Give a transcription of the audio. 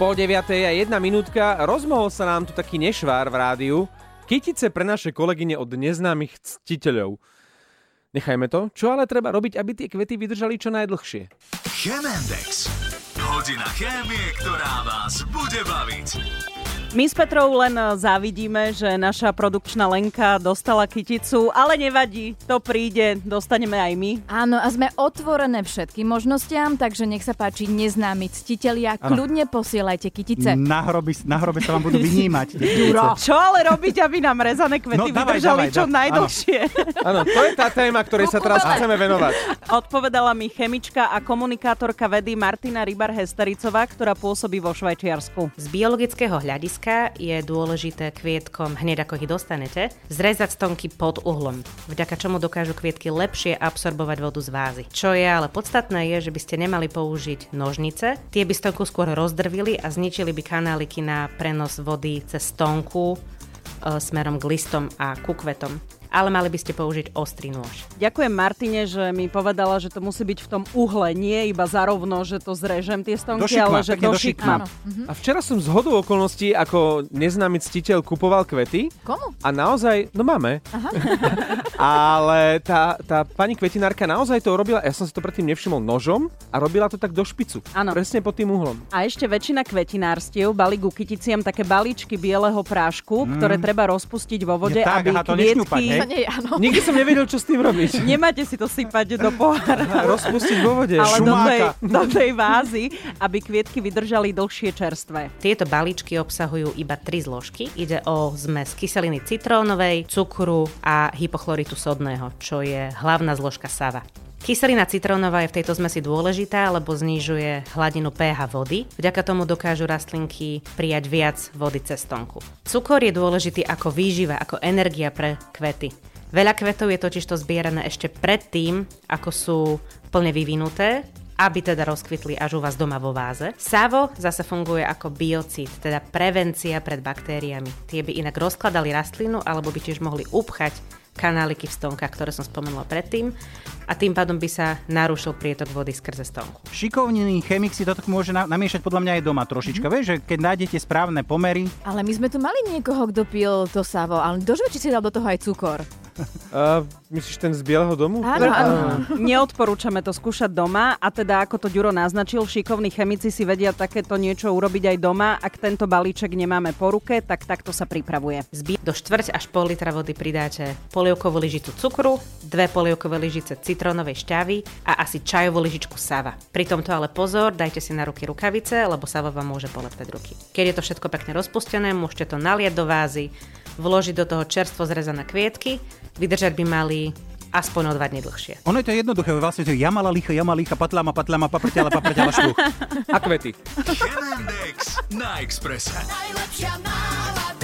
Po 9. a jedna minútka rozmohol sa nám tu taký nešvár v rádiu. Kytice pre naše kolegyne od neznámych ctiteľov. Nechajme to. Čo ale treba robiť, aby tie kvety vydržali čo najdlhšie? Chemendex. Hodina chémie, ktorá vás bude baviť. My s Petrou len závidíme, že naša produkčná Lenka dostala kyticu, ale nevadí, to príde, dostaneme aj my. Áno, a sme otvorené všetkým možnostiam, takže nech sa páči neznámi ctitelia, kľudne posielajte kytice. Na hrobe, na hrobe sa vám budú vynímať. Čo ale robiť, aby nám rezané kvety No, dávaj, vydržali dávaj, čo dávaj. najdlhšie? Áno, to je tá téma, ktorej sa teraz chceme venovať. Odpovedala mi chemička a komunikátorka vedy Martina Rybar-Hestericová, ktorá pôsobí vo Švajčiarsku. Z biologického hľadiska je dôležité kvietkom, hneď ako ich dostanete, zrezať stonky pod uhlom, vďaka čomu dokážu kvietky lepšie absorbovať vodu z vázy. Čo je ale podstatné je, že by ste nemali použiť nožnice, tie by stonku skôr rozdrvili a zničili by kanáliky na prenos vody cez stonku e, smerom k listom a ku kvetom. Ale mali by ste použiť ostrý nôž. Ďakujem Martine, že mi povedala, že to musí byť v tom uhle, nie iba zarovno, že to zrežem tie stonky, šikma, ale že do do šikma. Mhm. A včera som z hodou okolností ako neznámy ctiteľ kupoval kvety Komu? a naozaj, no máme, ale tá, tá pani kvetinárka naozaj to robila, ja som si to predtým nevšimol nožom a robila to tak do špicu. Áno. Presne pod tým uhlom. A ešte väčšina kvetinárstiev balí ku kyticiam také balíčky bieleho prášku, ktoré treba rozpustiť vo vode, Je tak, aby aha, to nešňupať, hej? To nie, áno. Nikdy som nevedel, čo s tým robiť. Nemáte si to sypať do pohára. Rozpustiť vo vode. Ale do tej, do tej vázy, aby kvietky vydržali dlhšie čerstvé. Tieto balíčky obsahujú iba tri zložky. Ide o zmes kyseliny citrónovej, cukru a hypochloritu sodného, čo je hlavná zložka sava. Kyselina citrónová je v tejto zmesi dôležitá, lebo znižuje hladinu pH vody. Vďaka tomu dokážu rastlinky prijať viac vody cez stonku. Cukor je dôležitý ako výživa, ako energia pre kvety. Veľa kvetov je totižto zbierané ešte predtým, ako sú plne vyvinuté, aby teda rozkvitli až u vás doma vo váze. Savo zase funguje ako biocid, teda prevencia pred baktériami. Tie by inak rozkladali rastlinu, alebo by tiež mohli upchať kanáliky v stonkách, ktoré som spomenula predtým a tým pádom by sa narušil prietok vody skrze stonku. Šikovný chemik si toto môže na, namiešať podľa mňa aj doma trošička. Mhm. Vieš, že keď nájdete správne pomery, Ale my sme tu mali niekoho, kto pil to savo, ale dožve, či si dal do toho aj cukor. Uh, myslíš ten z Bieleho domu? Áno, áno. Neodporúčame to skúšať doma a teda ako to Ďuro naznačil, šikovní chemici si vedia takéto niečo urobiť aj doma. Ak tento balíček nemáme po ruke, tak takto sa pripravuje. Zbi- do štvrť až pol litra vody pridáte polievkovú lyžicu cukru, dve polievkové lyžice citrónovej šťavy a asi čajovú lyžičku sava. Pri tomto ale pozor, dajte si na ruky rukavice, lebo sava vám môže poleptať ruky. Keď je to všetko pekne rozpustené, môžete to naliať do vázy, vložiť do toho čerstvo zrezané kvietky, vydržať by mali aspoň o dva dní dlhšie. ono je to jednoduché, vlastne to je jamala licha, jamala licha, patlama, patlama, paprťala, paprťala, špuch. A kvety. Na Exprese. Najlepšia nálada